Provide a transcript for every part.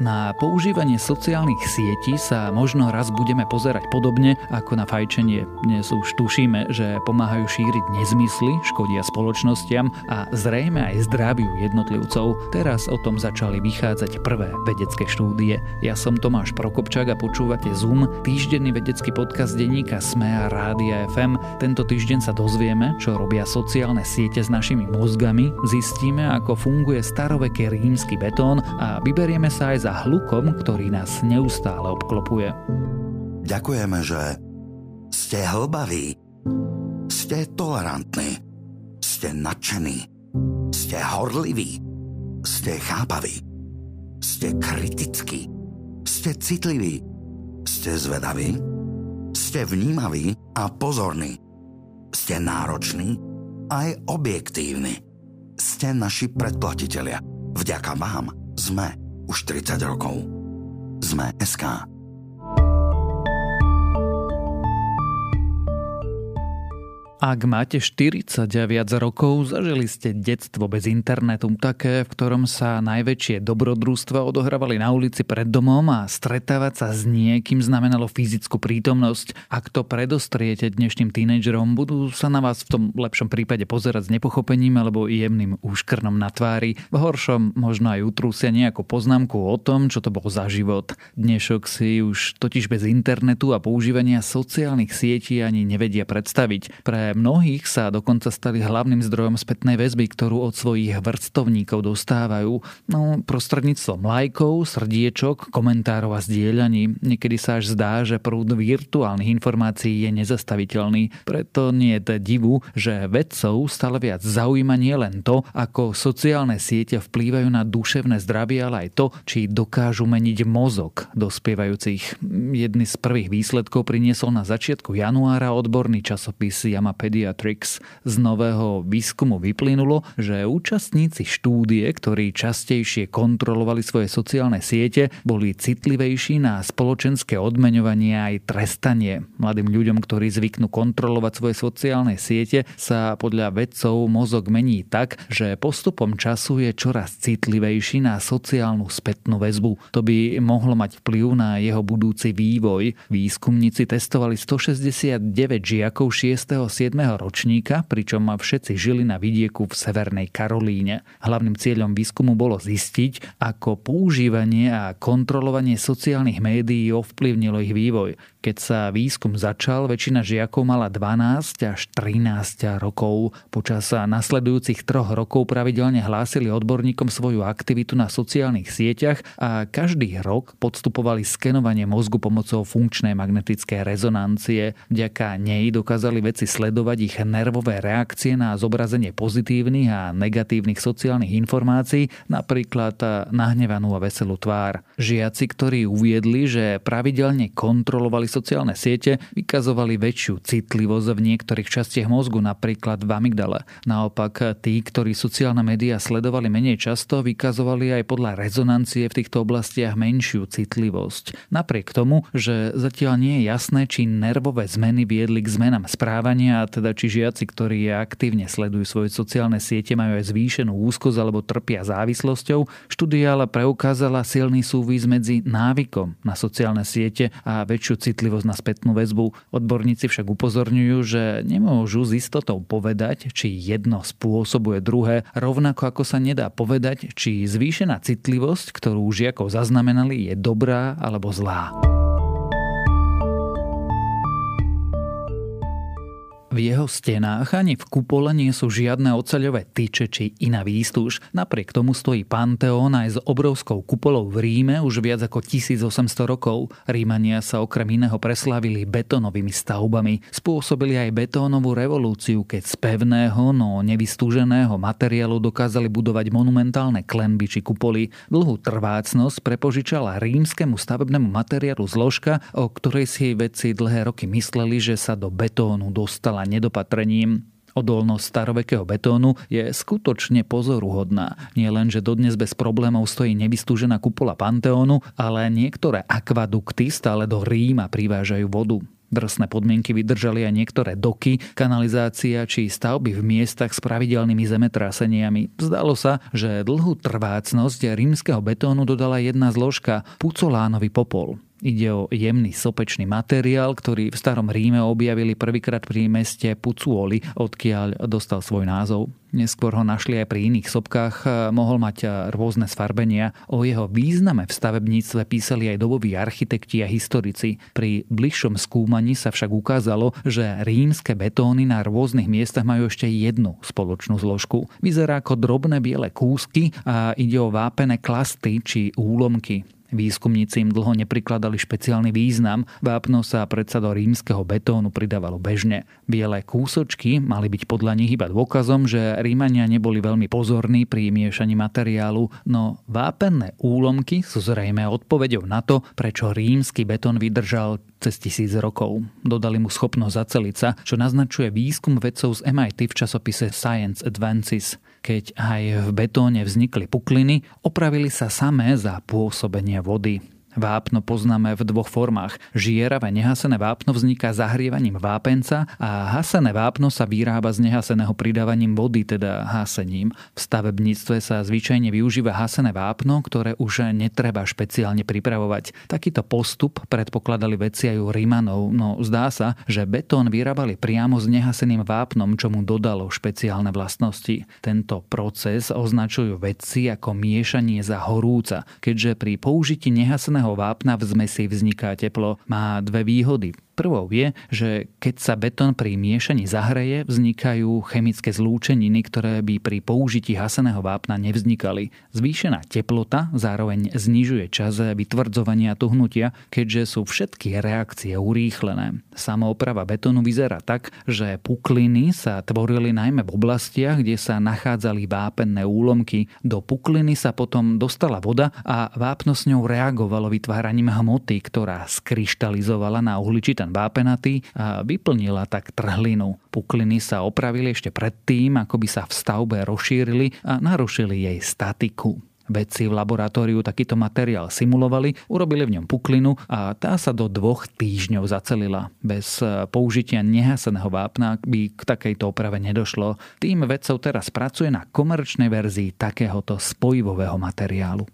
Na používanie sociálnych sietí sa možno raz budeme pozerať podobne ako na fajčenie. Dnes už tušíme, že pomáhajú šíriť nezmysly, škodia spoločnostiam a zrejme aj zdraviu jednotlivcov. Teraz o tom začali vychádzať prvé vedecké štúdie. Ja som Tomáš Prokopčák a počúvate Zoom, týždenný vedecký podcast denníka SME a Rádia FM. Tento týždeň sa dozvieme, čo robia sociálne siete s našimi mozgami, zistíme, ako funguje staroveký rímsky betón a vyberieme sa aj za za hlukom, ktorý nás neustále obklopuje. Ďakujeme, že ste hlbaví, ste tolerantní, ste nadšení, ste horliví, ste chápaví, ste kritickí, ste citliví, ste zvedaví, ste vnímaví a pozorní, ste nároční aj objektívni. Ste naši predplatitelia. Vďaka vám sme už 30 rokov. Sme SK. Ak máte 40 a viac rokov, zažili ste detstvo bez internetu, také, v ktorom sa najväčšie dobrodružstva odohrávali na ulici pred domom a stretávať sa s niekým znamenalo fyzickú prítomnosť. Ak to predostriete dnešným tínedžerom, budú sa na vás v tom lepšom prípade pozerať s nepochopením alebo jemným úškrnom na tvári. V horšom možno aj utrúsia nejakú poznámku o tom, čo to bol za život. Dnešok si už totiž bez internetu a používania sociálnych sietí ani nevedia predstaviť. Pre mnohých sa dokonca stali hlavným zdrojom spätnej väzby, ktorú od svojich vrstovníkov dostávajú no, prostredníctvom lajkov, srdiečok, komentárov a zdieľaní. Niekedy sa až zdá, že prúd virtuálnych informácií je nezastaviteľný. Preto nie je divu, že vedcov stále viac zaujíma nie len to, ako sociálne siete vplývajú na duševné zdravie, ale aj to, či dokážu meniť mozog dospievajúcich. Jedný z prvých výsledkov priniesol na začiatku januára odborný časopis Yama Pediatrics. Z nového výskumu vyplynulo, že účastníci štúdie, ktorí častejšie kontrolovali svoje sociálne siete, boli citlivejší na spoločenské odmeňovanie aj trestanie. Mladým ľuďom, ktorí zvyknú kontrolovať svoje sociálne siete, sa podľa vedcov mozog mení tak, že postupom času je čoraz citlivejší na sociálnu spätnú väzbu. To by mohlo mať vplyv na jeho budúci vývoj. Výskumníci testovali 169 žiakov 6. 7 ročníka, pričom všetci žili na vidieku v Severnej Karolíne. Hlavným cieľom výskumu bolo zistiť, ako používanie a kontrolovanie sociálnych médií ovplyvnilo ich vývoj. Keď sa výskum začal, väčšina žiakov mala 12 až 13 rokov. Počas nasledujúcich troch rokov pravidelne hlásili odborníkom svoju aktivitu na sociálnych sieťach a každý rok podstupovali skenovanie mozgu pomocou funkčnej magnetickej rezonancie. Vďaka nej dokázali veci sledovať ich nervové reakcie na zobrazenie pozitívnych a negatívnych sociálnych informácií, napríklad nahnevanú a veselú tvár. Žiaci, ktorí uviedli, že pravidelne kontrolovali sociálne siete vykazovali väčšiu citlivosť v niektorých častiach mozgu, napríklad v amygdale. Naopak tí, ktorí sociálne médiá sledovali menej často, vykazovali aj podľa rezonancie v týchto oblastiach menšiu citlivosť. Napriek tomu, že zatiaľ nie je jasné, či nervové zmeny viedli k zmenám správania, teda či žiaci, ktorí aktívne sledujú svoje sociálne siete, majú aj zvýšenú úzkosť alebo trpia závislosťou, štúdia ale preukázala silný súvis medzi návykom na sociálne siete a väčšiu citlivosť na spätnú väzbu. Odborníci však upozorňujú, že nemôžu s istotou povedať, či jedno spôsobuje druhé, rovnako ako sa nedá povedať, či zvýšená citlivosť, ktorú žiakov zaznamenali, je dobrá alebo zlá. V jeho stenách ani v kupole nie sú žiadne oceľové tyče či iná výstuž. Napriek tomu stojí Panteón aj s obrovskou kupolou v Ríme už viac ako 1800 rokov. Rímania sa okrem iného preslávili betónovými stavbami. Spôsobili aj betónovú revolúciu, keď z pevného, no nevystúženého materiálu dokázali budovať monumentálne klenby či kupoly. Dlhú trvácnosť prepožičala rímskemu stavebnému materiálu zložka, o ktorej si vedci dlhé roky mysleli, že sa do betónu dostala nedopatrením. Odolnosť starovekého betónu je skutočne pozoruhodná. Nie len, že dodnes bez problémov stojí nevystúžená kupola Panteónu, ale niektoré akvadukty stále do Ríma privážajú vodu. Drsné podmienky vydržali aj niektoré doky, kanalizácia či stavby v miestach s pravidelnými zemetraseniami. Zdalo sa, že dlhú trvácnosť rímskeho betónu dodala jedna zložka – pucolánový popol. Ide o jemný sopečný materiál, ktorý v starom Ríme objavili prvýkrát pri meste Pucuoli, odkiaľ dostal svoj názov. Neskôr ho našli aj pri iných sopkách, mohol mať rôzne sfarbenia. O jeho význame v stavebníctve písali aj doboví architekti a historici. Pri bližšom skúmaní sa však ukázalo, že rímske betóny na rôznych miestach majú ešte jednu spoločnú zložku. Vyzerá ako drobné biele kúsky a ide o vápené klasty či úlomky. Výskumníci im dlho neprikladali špeciálny význam, vápno sa predsa do rímskeho betónu pridávalo bežne. Biele kúsočky mali byť podľa nich iba dôkazom, že Rímania neboli veľmi pozorní pri miešaní materiálu, no vápenné úlomky sú zrejme odpovedou na to, prečo rímsky betón vydržal cez tisíc rokov. Dodali mu schopnosť zaceliť sa, čo naznačuje výskum vedcov z MIT v časopise Science Advances. Keď aj v betóne vznikli pukliny, opravili sa samé za pôsobenie vody. Vápno poznáme v dvoch formách. Žieravé nehasené vápno vzniká zahrievaním vápenca a hasené vápno sa vyrába z nehaseného pridávaním vody, teda hasením. V stavebníctve sa zvyčajne využíva hasené vápno, ktoré už netreba špeciálne pripravovať. Takýto postup predpokladali veci aj u Rimanov, no zdá sa, že betón vyrábali priamo s nehaseným vápnom, čo mu dodalo špeciálne vlastnosti. Tento proces označujú vedci ako miešanie za horúca, keďže pri použití nehaseného červeného vápna v zmesi vzniká teplo, má dve výhody. Prvou je, že keď sa betón pri miešaní zahreje, vznikajú chemické zlúčeniny, ktoré by pri použití haseného vápna nevznikali. Zvýšená teplota zároveň znižuje čas vytvrdzovania tuhnutia, keďže sú všetky reakcie urýchlené. Samooprava betónu vyzerá tak, že pukliny sa tvorili najmä v oblastiach, kde sa nachádzali vápenné úlomky. Do pukliny sa potom dostala voda a vápno s ňou reagovalo vytváraním hmoty, ktorá skryštalizovala na uhličitý vápenatý vyplnila tak trhlinu. Pukliny sa opravili ešte predtým, ako by sa v stavbe rozšírili a narušili jej statiku. Vedci v laboratóriu takýto materiál simulovali, urobili v ňom puklinu a tá sa do dvoch týždňov zacelila. Bez použitia nehaseného vápna by k takejto oprave nedošlo. Tým vedcov teraz pracuje na komerčnej verzii takéhoto spojivového materiálu.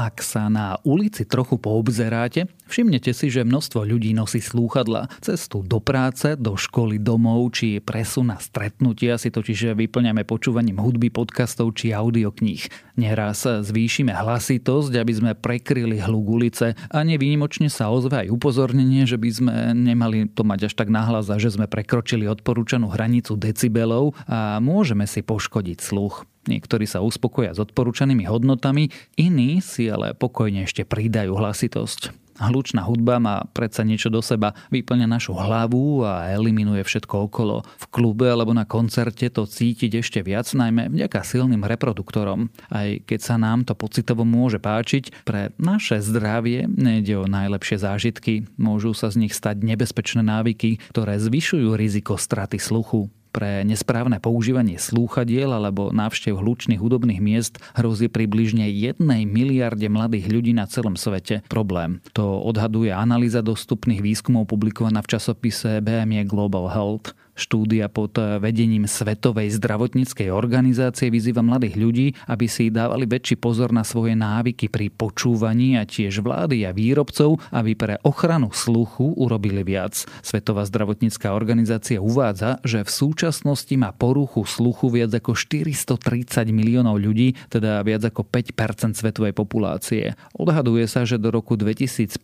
Ak sa na ulici trochu poobzeráte, všimnete si, že množstvo ľudí nosí slúchadla. Cestu do práce, do školy, domov či presun na stretnutia si totiž vyplňame počúvaním hudby, podcastov či audiokníh. Neraz zvýšime hlasitosť, aby sme prekryli hluk ulice a nevýnimočne sa ozve aj upozornenie, že by sme nemali to mať až tak nahlas a že sme prekročili odporúčanú hranicu decibelov a môžeme si poškodiť sluch. Niektorí sa uspokoja s odporúčanými hodnotami, iní si ale pokojne ešte pridajú hlasitosť. Hlučná hudba má predsa niečo do seba, vyplňa našu hlavu a eliminuje všetko okolo. V klube alebo na koncerte to cítiť ešte viac, najmä vďaka silným reproduktorom. Aj keď sa nám to pocitovo môže páčiť, pre naše zdravie nejde o najlepšie zážitky. Môžu sa z nich stať nebezpečné návyky, ktoré zvyšujú riziko straty sluchu. Pre nesprávne používanie slúchadiel alebo návštev hlučných hudobných miest hrozí približne 1 miliarde mladých ľudí na celom svete problém. To odhaduje analýza dostupných výskumov publikovaná v časopise BME Global Health. Štúdia pod vedením Svetovej zdravotníckej organizácie vyzýva mladých ľudí, aby si dávali väčší pozor na svoje návyky pri počúvaní a tiež vlády a výrobcov, aby pre ochranu sluchu urobili viac. Svetová zdravotnícká organizácia uvádza, že v súčasnosti má poruchu sluchu viac ako 430 miliónov ľudí, teda viac ako 5% svetovej populácie. Odhaduje sa, že do roku 2050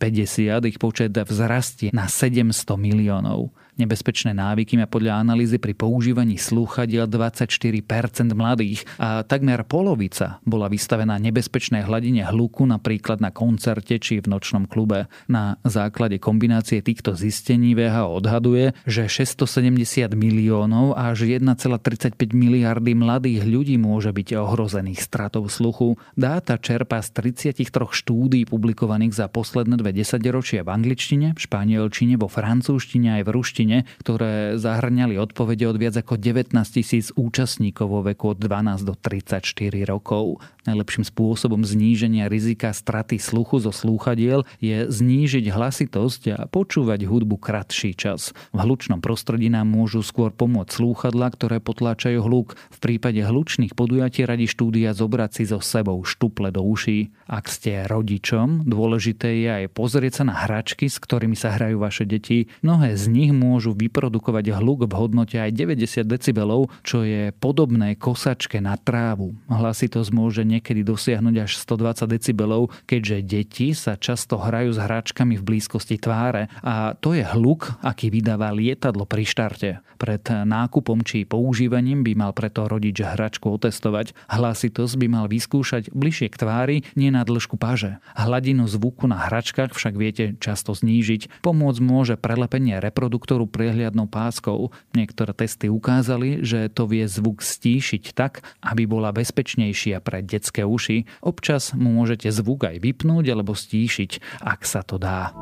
ich počet vzrastie na 700 miliónov. Nebezpečné návyky má podľa analýzy pri používaní slúchadiel 24% mladých a takmer polovica bola vystavená nebezpečnej hladine hluku napríklad na koncerte či v nočnom klube. Na základe kombinácie týchto zistení VHO odhaduje, že 670 miliónov až 1,35 miliardy mladých ľudí môže byť ohrozených stratou sluchu. Dáta čerpá z 33 štúdí publikovaných za posledné dve desaťročia v angličtine, španielčine, vo francúzštine aj v ruštine, ktoré zahrňali odpovede od viac ako 19 tisíc účastníkov vo veku od 12 do 34 rokov. Najlepším spôsobom zníženia rizika straty sluchu zo slúchadiel je znížiť hlasitosť a počúvať hudbu kratší čas. V hlučnom prostredí nám môžu skôr pomôcť slúchadla, ktoré potláčajú hluk. V prípade hlučných podujatí radi štúdia zobrať si so sebou štuple do uší. Ak ste rodičom, dôležité je aj pozrieť sa na hračky, s ktorými sa hrajú vaše deti. Mnohé z nich môžu vyprodukovať hluk v hodnote aj 90 decibelov, čo je podobné kosačke na trávu. Hlasitosť môže niekedy dosiahnuť až 120 decibelov, keďže deti sa často hrajú s hračkami v blízkosti tváre a to je hluk, aký vydáva lietadlo pri štarte. Pred nákupom či používaním by mal preto rodič hračku otestovať. Hlasitosť by mal vyskúšať bližšie k tvári, nie na dĺžku paže. Hladinu zvuku na hračkách však viete často znížiť. Pomôcť môže prelepenie reproduktoru priehliadnou páskou. Niektoré testy ukázali, že to vie zvuk stíšiť tak, aby bola bezpečnejšia pre detské uši. Občas mu môžete zvuk aj vypnúť alebo stíšiť, ak sa to dá.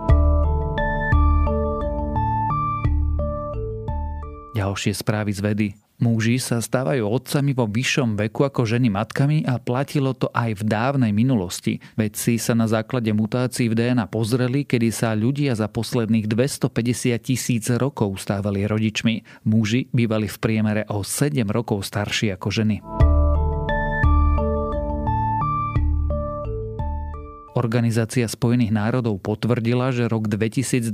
Ďalšie správy z vedy. Muži sa stávajú otcami vo vyššom veku ako ženy matkami a platilo to aj v dávnej minulosti. Vedci sa na základe mutácií v DNA pozreli, kedy sa ľudia za posledných 250 tisíc rokov stávali rodičmi. Muži bývali v priemere o 7 rokov starší ako ženy. Organizácia Spojených národov potvrdila, že rok 2022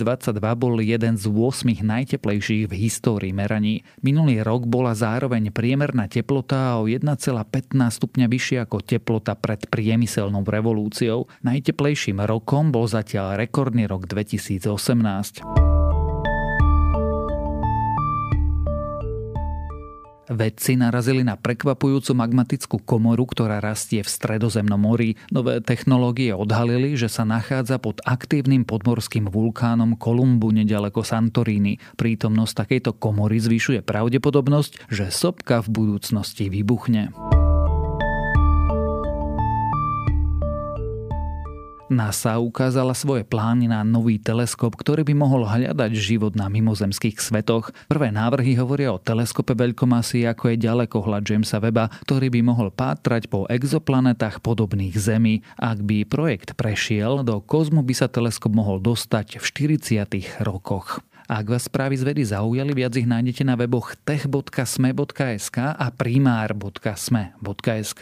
bol jeden z 8 najteplejších v histórii meraní. Minulý rok bola zároveň priemerná teplota o 1,15 stupňa vyššia ako teplota pred priemyselnou revolúciou. Najteplejším rokom bol zatiaľ rekordný rok 2018. Vedci narazili na prekvapujúcu magmatickú komoru, ktorá rastie v stredozemnom mori. Nové technológie odhalili, že sa nachádza pod aktívnym podmorským vulkánom Kolumbu nedaleko Santorini. Prítomnosť takejto komory zvyšuje pravdepodobnosť, že sopka v budúcnosti vybuchne. NASA ukázala svoje plány na nový teleskop, ktorý by mohol hľadať život na mimozemských svetoch. Prvé návrhy hovoria o teleskope veľkomasy ako je ďalekohľad Jamesa Weba, ktorý by mohol pátrať po exoplanetách podobných Zemi. Ak by projekt prešiel, do kozmu by sa teleskop mohol dostať v 40. rokoch. Ak vás správy z vedy zaujali, viac ich nájdete na weboch tech.sme.sk a primár.sme.sk.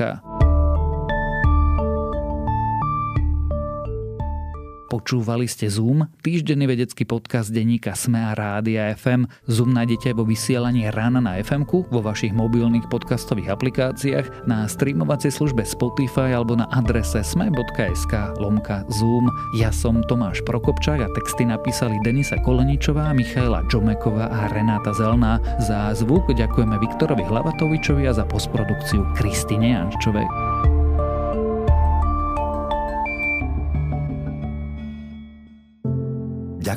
Počúvali ste Zoom, týždenný vedecký podcast denníka Sme a Rádia FM. Zoom nájdete vo vysielaní rána na fm vo vašich mobilných podcastových aplikáciách, na streamovacej službe Spotify alebo na adrese sme.sk lomka Zoom. Ja som Tomáš Prokopčák a texty napísali Denisa Koleničová, Michaela Čomeková a Renáta Zelná. Za zvuk ďakujeme Viktorovi Hlavatovičovi a za postprodukciu Kristine Jančovej.